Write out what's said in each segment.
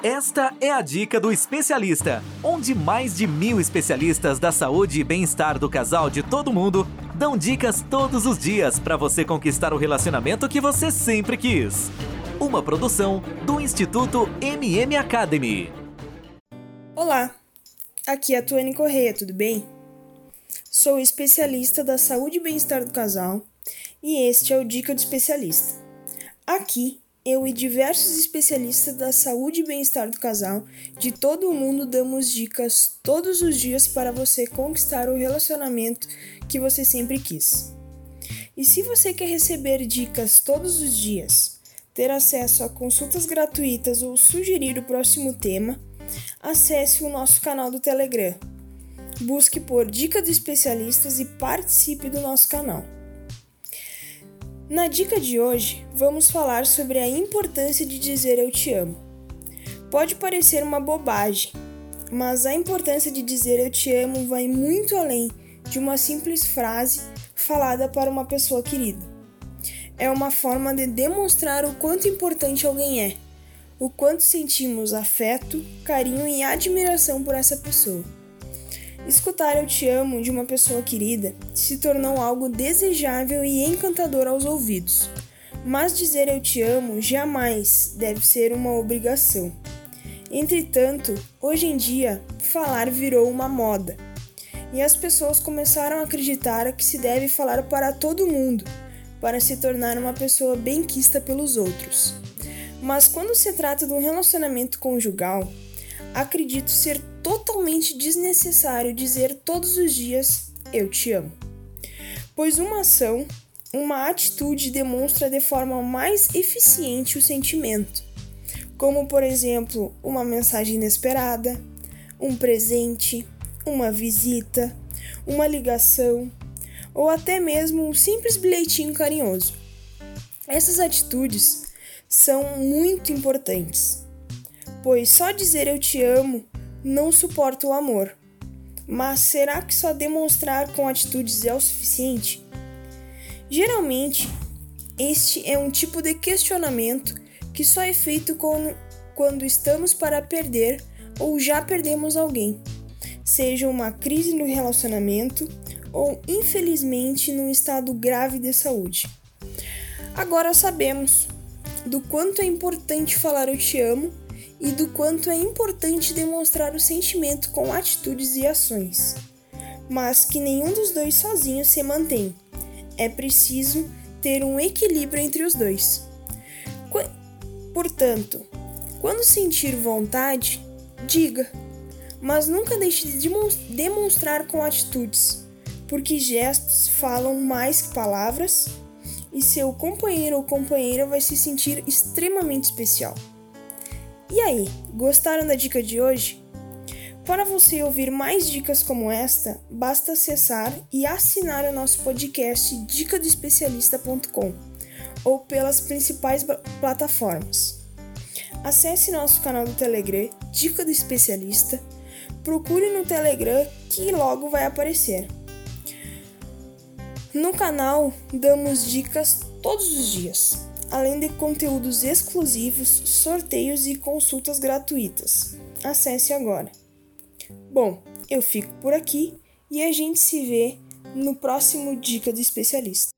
Esta é a dica do especialista, onde mais de mil especialistas da saúde e bem-estar do casal de todo mundo dão dicas todos os dias para você conquistar o relacionamento que você sempre quis. Uma produção do Instituto MM Academy. Olá, aqui é a Tuane Correia, tudo bem? Sou especialista da saúde e bem-estar do casal e este é o Dica do Especialista. Aqui eu e diversos especialistas da saúde e bem-estar do casal de todo o mundo damos dicas todos os dias para você conquistar o relacionamento que você sempre quis. E se você quer receber dicas todos os dias, ter acesso a consultas gratuitas ou sugerir o próximo tema, acesse o nosso canal do Telegram. Busque por Dica dos Especialistas e participe do nosso canal. Na dica de hoje, vamos falar sobre a importância de dizer eu te amo. Pode parecer uma bobagem, mas a importância de dizer eu te amo vai muito além de uma simples frase falada para uma pessoa querida. É uma forma de demonstrar o quanto importante alguém é, o quanto sentimos afeto, carinho e admiração por essa pessoa. Escutar Eu Te Amo de uma pessoa querida se tornou algo desejável e encantador aos ouvidos, mas dizer Eu Te Amo jamais deve ser uma obrigação. Entretanto, hoje em dia, falar virou uma moda e as pessoas começaram a acreditar que se deve falar para todo mundo para se tornar uma pessoa bem-quista pelos outros. Mas quando se trata de um relacionamento conjugal, acredito ser totalmente desnecessário dizer todos os dias eu te amo. Pois uma ação, uma atitude demonstra de forma mais eficiente o sentimento, como por exemplo, uma mensagem inesperada, um presente, uma visita, uma ligação ou até mesmo um simples bilhetinho carinhoso. Essas atitudes são muito importantes pois só dizer eu te amo não suporta o amor. Mas será que só demonstrar com atitudes é o suficiente? Geralmente, este é um tipo de questionamento que só é feito quando, estamos para perder ou já perdemos alguém, seja uma crise no relacionamento ou infelizmente num estado grave de saúde. Agora sabemos do quanto é importante falar eu te amo e do quanto é importante demonstrar o sentimento com atitudes e ações, mas que nenhum dos dois sozinho se mantém. É preciso ter um equilíbrio entre os dois. Portanto, quando sentir vontade, diga, mas nunca deixe de demonstrar com atitudes, porque gestos falam mais que palavras e seu companheiro ou companheira vai se sentir extremamente especial. Aí, gostaram da dica de hoje? Para você ouvir mais dicas como esta, basta acessar e assinar o nosso podcast dicadoespecialista.com ou pelas principais plataformas. Acesse nosso canal do Telegram, Dica do Especialista, procure no Telegram que logo vai aparecer. No canal damos dicas todos os dias além de conteúdos exclusivos, sorteios e consultas gratuitas. Acesse agora. Bom, eu fico por aqui e a gente se vê no próximo Dica do Especialista.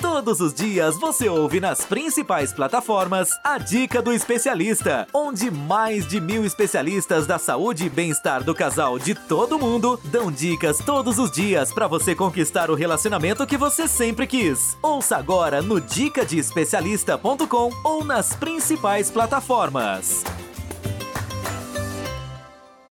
Todos os dias você ouve nas principais plataformas a Dica do Especialista, onde mais de mil especialistas da saúde e bem-estar do casal de todo mundo dão dicas todos os dias para você conquistar o relacionamento que você sempre quis. Ouça agora no dicadeespecialista.com ou nas principais plataformas.